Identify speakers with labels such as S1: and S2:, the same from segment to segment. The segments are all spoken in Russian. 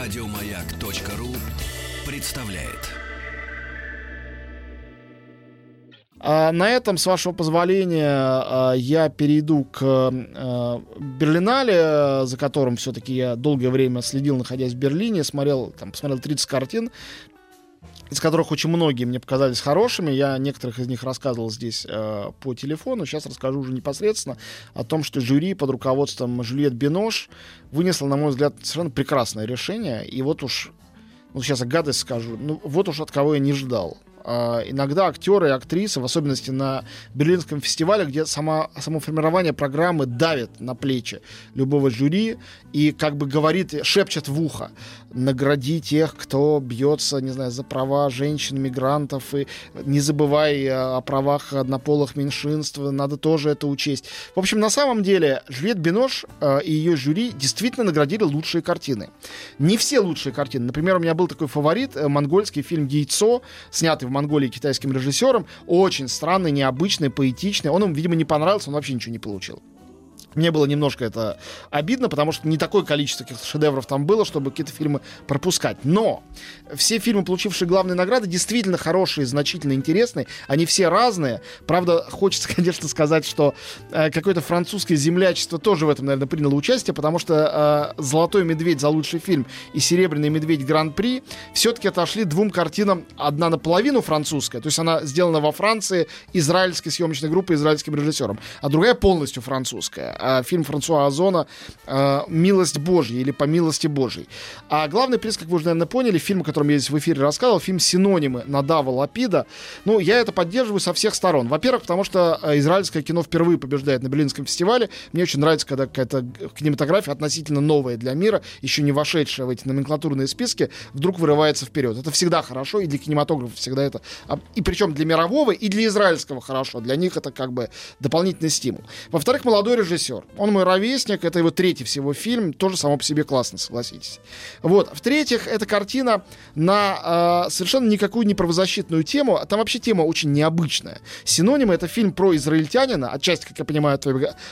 S1: Радиомаяк.ру представляет.
S2: А на этом, с вашего позволения, а, я перейду к а, Берлинале, за которым все-таки я долгое время следил, находясь в Берлине, смотрел, там, посмотрел 30 картин, из которых очень многие мне показались хорошими. Я некоторых из них рассказывал здесь э, по телефону. Сейчас расскажу уже непосредственно о том, что жюри под руководством Жюльет Бинош вынесло, на мой взгляд, совершенно прекрасное решение. И вот уж, ну сейчас гадость скажу, ну вот уж от кого я не ждал. Uh, иногда актеры и актрисы, в особенности на Берлинском фестивале, где сама, само формирование программы давит на плечи любого жюри и как бы говорит, шепчет в ухо награди тех, кто бьется, не знаю, за права женщин, мигрантов, и не забывай о правах однополых меньшинств, надо тоже это учесть. В общем, на самом деле, Жюльет Бинош э, и ее жюри действительно наградили лучшие картины. Не все лучшие картины. Например, у меня был такой фаворит, э, монгольский фильм «Яйцо», снятый в Монголии китайским режиссером, очень странный, необычный, поэтичный. Он им, видимо, не понравился, он вообще ничего не получил. Мне было немножко это обидно, потому что не такое количество каких-то шедевров там было, чтобы какие-то фильмы пропускать. Но все фильмы, получившие главные награды, действительно хорошие, значительно интересные. Они все разные. Правда, хочется, конечно, сказать, что э, какое-то французское землячество тоже в этом, наверное, приняло участие, потому что э, «Золотой медведь» за лучший фильм и «Серебряный медведь» Гран-при все-таки отошли двум картинам. Одна наполовину французская, то есть она сделана во Франции израильской съемочной группой, израильским режиссером, а другая полностью французская э, фильм Франсуа Озона э, «Милость Божья» или «По милости Божьей». А главный приз, как вы уже, наверное, поняли, фильм, о котором я здесь в эфире рассказывал, фильм «Синонимы» Надава Лапида. Ну, я это поддерживаю со всех сторон. Во-первых, потому что э, израильское кино впервые побеждает на Берлинском фестивале. Мне очень нравится, когда какая-то кинематография относительно новая для мира, еще не вошедшая в эти номенклатурные списки, вдруг вырывается вперед. Это всегда хорошо, и для кинематографа всегда это... А, и причем для мирового, и для израильского хорошо. Для них это как бы дополнительный стимул. Во-вторых, молодой режиссер режиссер. Он мой ровесник, это его третий всего фильм, тоже само по себе классно, согласитесь. Вот. В-третьих, эта картина на э, совершенно никакую не правозащитную тему, а там вообще тема очень необычная. Синонимы — это фильм про израильтянина, отчасти, как я понимаю,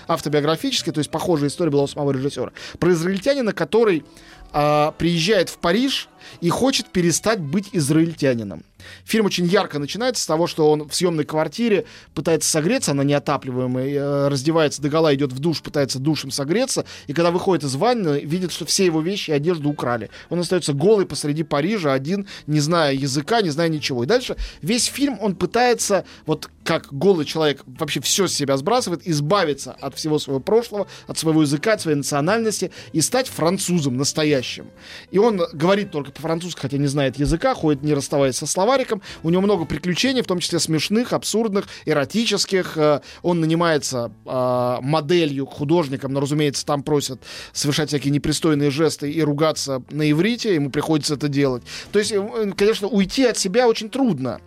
S2: автобиографический, то есть похожая история была у самого режиссера, про израильтянина, который э, приезжает в Париж и хочет перестать быть израильтянином. Фильм очень ярко начинается с того, что он в съемной квартире пытается согреться, она неотапливаемая, э, раздевается до гола, идет в душ, пытается душем согреться, и когда выходит из ванны, видит, что все его вещи и одежду украли. Он остается голый посреди Парижа, один, не зная языка, не зная ничего. И дальше весь фильм он пытается, вот как голый человек вообще все с себя сбрасывает, избавиться от всего своего прошлого, от своего языка, от своей национальности и стать французом настоящим. И он говорит только по-французски, хотя не знает языка, ходит не расставаясь со словариком. У него много приключений, в том числе смешных, абсурдных, эротических. Э, он нанимается э, моделью, художником, но, разумеется, там просят совершать всякие непристойные жесты и ругаться на иврите, ему приходится это делать. То есть, э, конечно, уйти от себя очень трудно.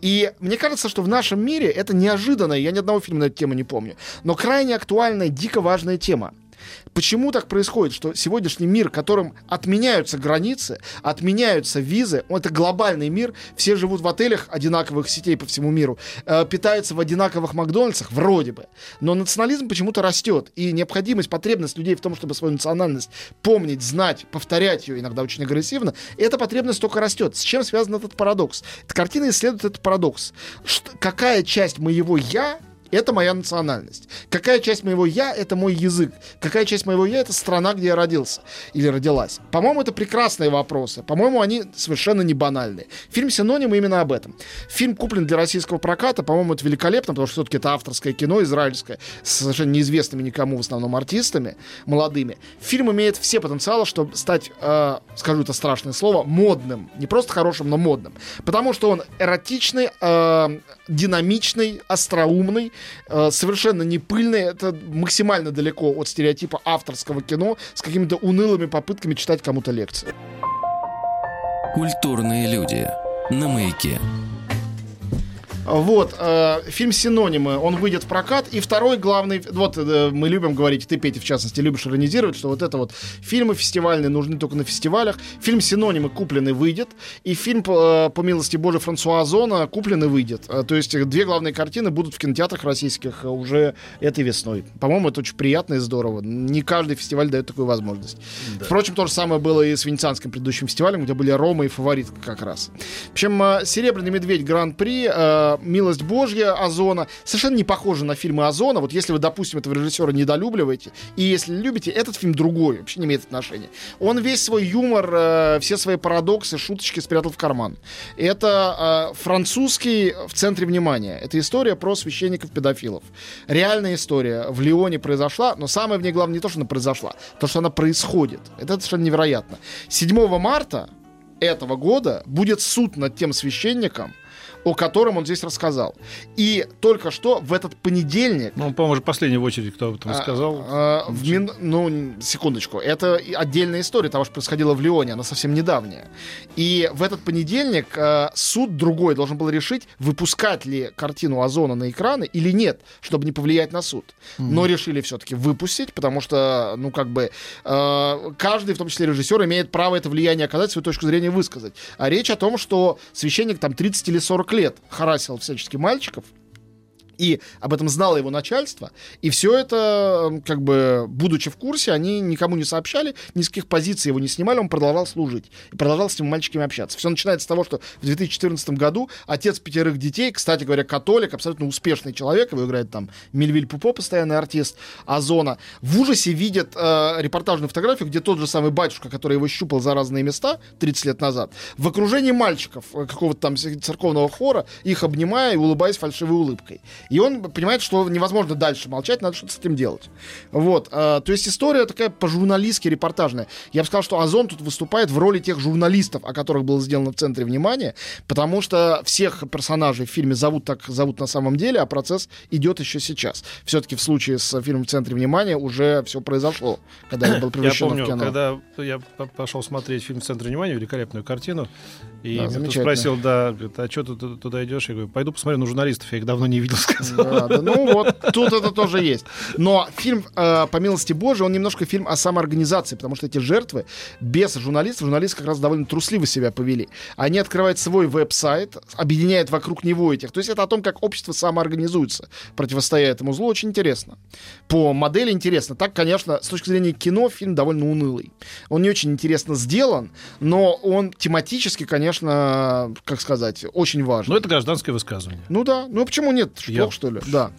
S2: И мне кажется, что в нашем мире это неожиданно, я ни одного фильма на эту тему не помню, но крайне актуальная, дико важная тема. Почему так происходит, что сегодняшний мир, которым отменяются границы, отменяются визы, это глобальный мир, все живут в отелях одинаковых сетей по всему миру, э, питаются в одинаковых Макдональдсах, вроде бы. Но национализм почему-то растет, и необходимость, потребность людей в том, чтобы свою национальность помнить, знать, повторять ее иногда очень агрессивно, эта потребность только растет. С чем связан этот парадокс? Эта картина исследует этот парадокс. Какая часть моего «я» это моя национальность. Какая часть моего я — это мой язык. Какая часть моего я — это страна, где я родился или родилась. По-моему, это прекрасные вопросы. По-моему, они совершенно не банальные. Фильм «Синоним» именно об этом. Фильм куплен для российского проката. По-моему, это великолепно, потому что все-таки это авторское кино, израильское, с совершенно неизвестными никому в основном артистами, молодыми. Фильм имеет все потенциалы, чтобы стать, э, скажу это страшное слово, модным. Не просто хорошим, но модным. Потому что он эротичный, э, динамичный, остроумный, э, совершенно не пыльный, это максимально далеко от стереотипа авторского кино с какими-то унылыми попытками читать кому-то лекции.
S1: Культурные люди. На маяке.
S2: Вот, э, фильм «Синонимы», он выйдет в прокат. И второй главный, вот э, мы любим говорить, ты, Петя, в частности, любишь иронизировать, что вот это вот фильмы фестивальные нужны только на фестивалях. Фильм «Синонимы» купленный выйдет. И фильм, по, по милости Божией, Франсуа Озона купленный выйдет. Э, то есть две главные картины будут в кинотеатрах российских уже этой весной. По-моему, это очень приятно и здорово. Не каждый фестиваль дает такую возможность. Да. Впрочем, то же самое было и с Венецианским предыдущим фестивалем, где были Рома и Фаворит как раз. В общем, «Серебряный медведь» Гран-при «Милость Божья» Озона. Совершенно не похоже на фильмы Озона. Вот если вы, допустим, этого режиссера недолюбливаете, и если любите, этот фильм другой, вообще не имеет отношения. Он весь свой юмор, э, все свои парадоксы, шуточки спрятал в карман. Это э, французский в центре внимания. Это история про священников-педофилов. Реальная история в Лионе произошла, но самое в ней главное не то, что она произошла, то, что она происходит. Это совершенно невероятно. 7 марта этого года будет суд над тем священником, о котором он здесь рассказал. И только что в этот понедельник...
S3: Ну, он, по-моему, уже последний в очереди, кто об этом а, сказал.
S2: А, в Мин... Ну, секундочку. Это отдельная история того, что происходило в Лионе. Она совсем недавняя. И в этот понедельник а, суд другой должен был решить, выпускать ли картину Озона на экраны или нет, чтобы не повлиять на суд. Mm-hmm. Но решили все-таки выпустить, потому что, ну, как бы, а, каждый, в том числе режиссер, имеет право это влияние оказать, свою точку зрения высказать. А речь о том, что священник там 30 или 40 лет харасил всячески мальчиков, и об этом знало его начальство, и все это, как бы, будучи в курсе, они никому не сообщали, ни с каких позиций его не снимали, он продолжал служить и продолжал с этими мальчиками общаться. Все начинается с того, что в 2014 году отец пятерых детей, кстати говоря, католик, абсолютно успешный человек, его играет там Мельвиль Пупо, постоянный артист Озона, в ужасе видит э, репортажную фотографию, где тот же самый батюшка, который его щупал за разные места 30 лет назад, в окружении мальчиков э, какого-то там церковного хора, их обнимая и улыбаясь фальшивой улыбкой. И он понимает, что невозможно дальше молчать, надо что-то с этим делать. Вот. Э, то есть история такая по-журналистски репортажная. Я бы сказал, что Озон тут выступает в роли тех журналистов, о которых было сделано в центре внимания, потому что всех персонажей в фильме зовут так, зовут на самом деле, а процесс идет еще сейчас. Все-таки в случае с фильмом в центре внимания уже все произошло, когда
S3: это
S2: был превращен
S3: в
S2: кино.
S3: когда я пошел смотреть фильм в центре внимания, великолепную картину, и да, спросил, да, говорит, а что ты туда идешь? Я говорю, пойду посмотрю на журналистов, я их давно не видел, сказал.
S2: Да, да, ну вот, тут это тоже есть. Но фильм, э, по милости Божией, он немножко фильм о самоорганизации, потому что эти жертвы без журналистов, журналисты как раз довольно трусливо себя повели. Они открывают свой веб-сайт, объединяют вокруг него этих. То есть это о том, как общество самоорганизуется, противостоя этому злу, очень интересно. По модели интересно. Так, конечно, с точки зрения кино, фильм довольно унылый. Он не очень интересно сделан, но он тематически, конечно, как сказать, очень важно.
S3: Но это гражданское высказывание.
S2: Ну да. Ну почему нет? Плохо, что ли? Да.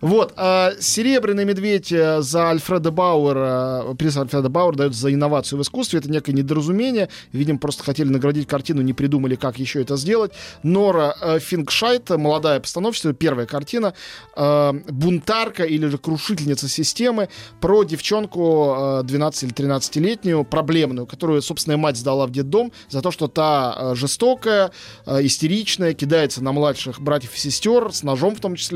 S2: Вот. А, Серебряный медведь э, за Альфреда Бауэра, приз Альфреда Бауэра дается за инновацию в искусстве. Это некое недоразумение. Видимо, просто хотели наградить картину, не придумали, как еще это сделать. Нора э, Фингшайт, молодая постановщица, первая картина, э, бунтарка или же крушительница системы про девчонку 12 или 13-летнюю, проблемную, которую собственная мать сдала в детдом за то, что та жестокая, истеричная, кидается на младших братьев и сестер, с ножом в том числе.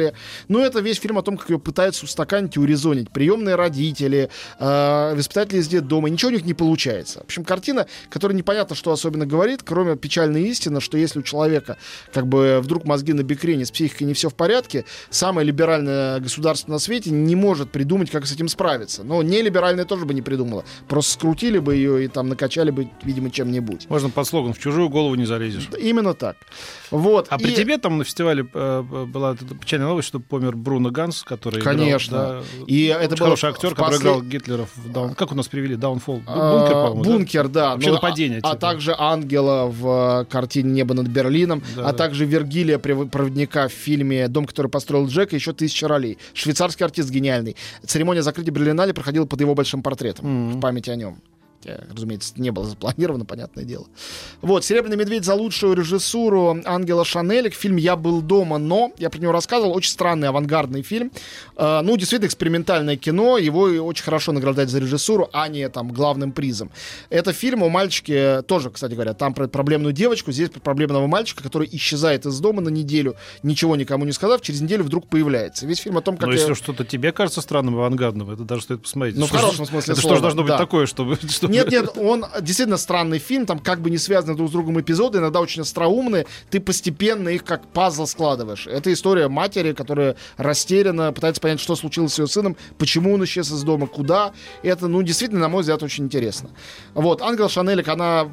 S2: Но это весь фильм о том, как ее пытаются устаканить и урезонить. Приемные родители, э, воспитатели из детдома. Ничего у них не получается. В общем, картина, которая непонятно, что особенно говорит, кроме печальной истины, что если у человека как бы вдруг мозги на бекрене, с психикой не все в порядке, самое либеральное государство на свете не может придумать, как с этим справиться. Но нелиберальное тоже бы не придумало. Просто скрутили бы ее и там накачали бы, видимо, чем-нибудь.
S3: Можно под слоган «В чужую голову голову не залезешь.
S2: Именно так. Вот.
S3: А и... при тебе там на фестивале э, была печальная новость, что помер Бруно Ганс, который
S2: Конечно.
S3: Играл, да,
S2: и это был
S3: хороший актер, который послед... играл Гитлера в Даун... Как у нас привели? Даунфол?
S2: А, бункер, по-моему. Бункер, да.
S3: да. Вообще
S2: ну,
S3: нападение.
S2: А, а типа. также Ангела в э, картине «Небо над Берлином», да, а да. также Вергилия, проводника в фильме «Дом, который построил Джек», и еще «Тысяча ролей». Швейцарский артист гениальный. Церемония закрытия Берлинале проходила под его большим портретом, mm-hmm. в память о нем разумеется, не было запланировано, понятное дело. Вот, «Серебряный медведь» за лучшую режиссуру Ангела Шанель. Фильм «Я был дома, но...» Я про него рассказывал. Очень странный авангардный фильм. Э, ну, действительно, экспериментальное кино. Его очень хорошо награждать за режиссуру, а не там главным призом. Это фильм о мальчике, тоже, кстати говоря, там про проблемную девочку, здесь про проблемного мальчика, который исчезает из дома на неделю, ничего никому не сказав, через неделю вдруг появляется. Весь фильм о том, как...
S3: Но если что-то тебе кажется странным авангардным, это даже стоит посмотреть.
S2: Ну, в хорошем смысле
S3: Это слова. что же должно быть да. такое, чтобы, чтобы
S2: Нет, нет, он действительно странный фильм, там как бы не связаны друг с другом эпизоды, иногда очень остроумные, ты постепенно их как пазл складываешь. Это история матери, которая растеряна, пытается понять, что случилось с ее сыном, почему он исчез из дома, куда. Это, ну, действительно, на мой взгляд, очень интересно. Вот, Ангел Шанелик, она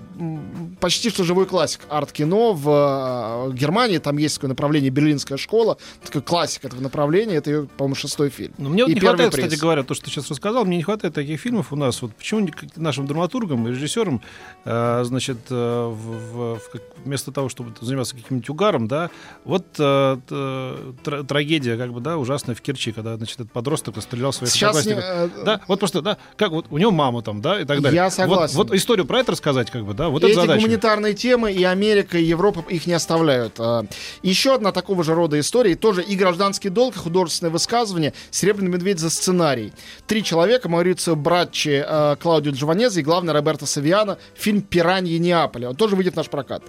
S2: почти что живой классик арт-кино в э, Германии, там есть такое направление «Берлинская школа», такой классик этого направления, это ее, по-моему, шестой фильм.
S3: Но мне вот не хватает, приз. кстати говоря, то, что ты сейчас рассказал, мне не хватает таких фильмов у нас. Вот почему нашим драматургам и режиссерам, э, значит, э, в, в, вместо того, чтобы заниматься каким-нибудь угаром, да, вот трагедия, как бы, да, ужасная в Керчи, когда, значит, этот подросток стрелял своих Сейчас. Не, да, вот просто, да, как вот у него мама там, да, и так далее.
S2: Я согласен.
S3: Вот, вот историю про это рассказать, как бы, да, вот
S2: Эти
S3: это задача.
S2: гуманитарные темы и Америка, и Европа их не оставляют. А, еще одна такого же рода история, тоже и гражданский долг, и художественное высказывание. «Серебряный медведь» за сценарий. Три человека, Маурицио Братчи, а, Клаудио Джованези и, главный, Роберто Савиано. Фильм «Пираньи Неаполя». Он тоже выйдет в наш прокат.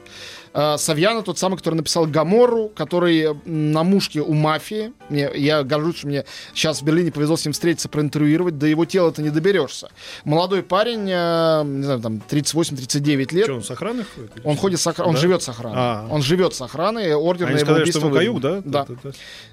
S2: А, Савьяно тот самый, который написал Гамору, который на мушке у мафии. Мне, я горжусь, что мне сейчас в Берлине повезло с ним встретиться, проинтервьюировать. До его тела ты не доберешься. Молодой парень, э, не знаю, там 38-39 лет.
S3: Что, он с охраной ходит?
S2: Он ходит с охраной, да? он живет с охраной. А-а-а. Он живет с охраной, ордер Они на его сказали, убийство.
S3: Что каюк, да?
S2: Да.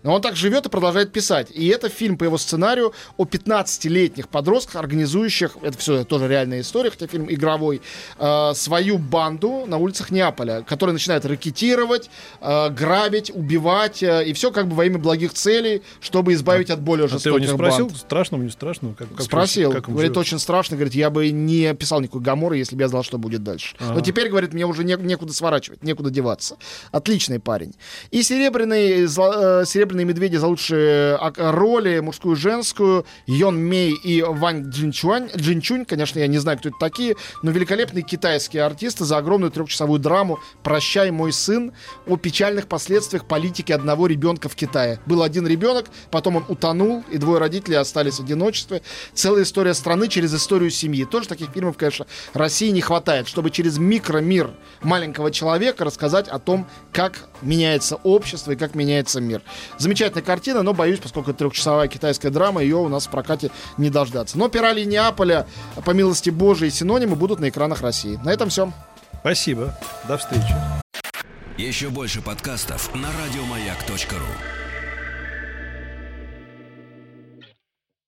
S2: Но он так живет и продолжает писать. И это фильм по его сценарию о 15-летних подростках, организующих, это все тоже реальная история, хотя фильм игровой, э, свою банду на улицах Неаполя, который начинает ракетировать, э, грабить, убивать, э, и все как бы во имя благих целей, чтобы избавить а, от более жестоких а ты его
S3: не спросил,
S2: банд.
S3: страшно, не страшно?
S2: Как, как Спросил. Как говорит, живет? очень страшно. Говорит, я бы не писал никакой гаморы, если бы я знал, что будет дальше. Ага. Но теперь, говорит, мне уже не, некуда сворачивать, некуда деваться. Отличный парень. И серебряный, э, серебряные медведи за лучшие роли, мужскую и женскую, Йон Мей и Вань Джинчуань. Джинчунь, конечно, я не знаю, кто это такие, но великолепные китайские артисты за огромную трехчасовую драму «Прощай, мой сын» о печальных последствиях политики одного ребенка в Китае. Был один ребенок, потом он утонул, и двое родителей остались в одиночестве. Целая история страны через историю семьи. Тоже таких фильмов, конечно, России не хватает, чтобы через микромир маленького человека рассказать о том, как меняется общество и как меняется мир. Замечательная картина, но боюсь, поскольку это трехчасовая китайская драма, ее у нас в прокате не дождаться. Но «Пирали Неаполя», по милости Божией, синонимы будут на экранах России. На этом все.
S3: Спасибо. До встречи.
S1: Еще больше подкастов на радиомаяк.ру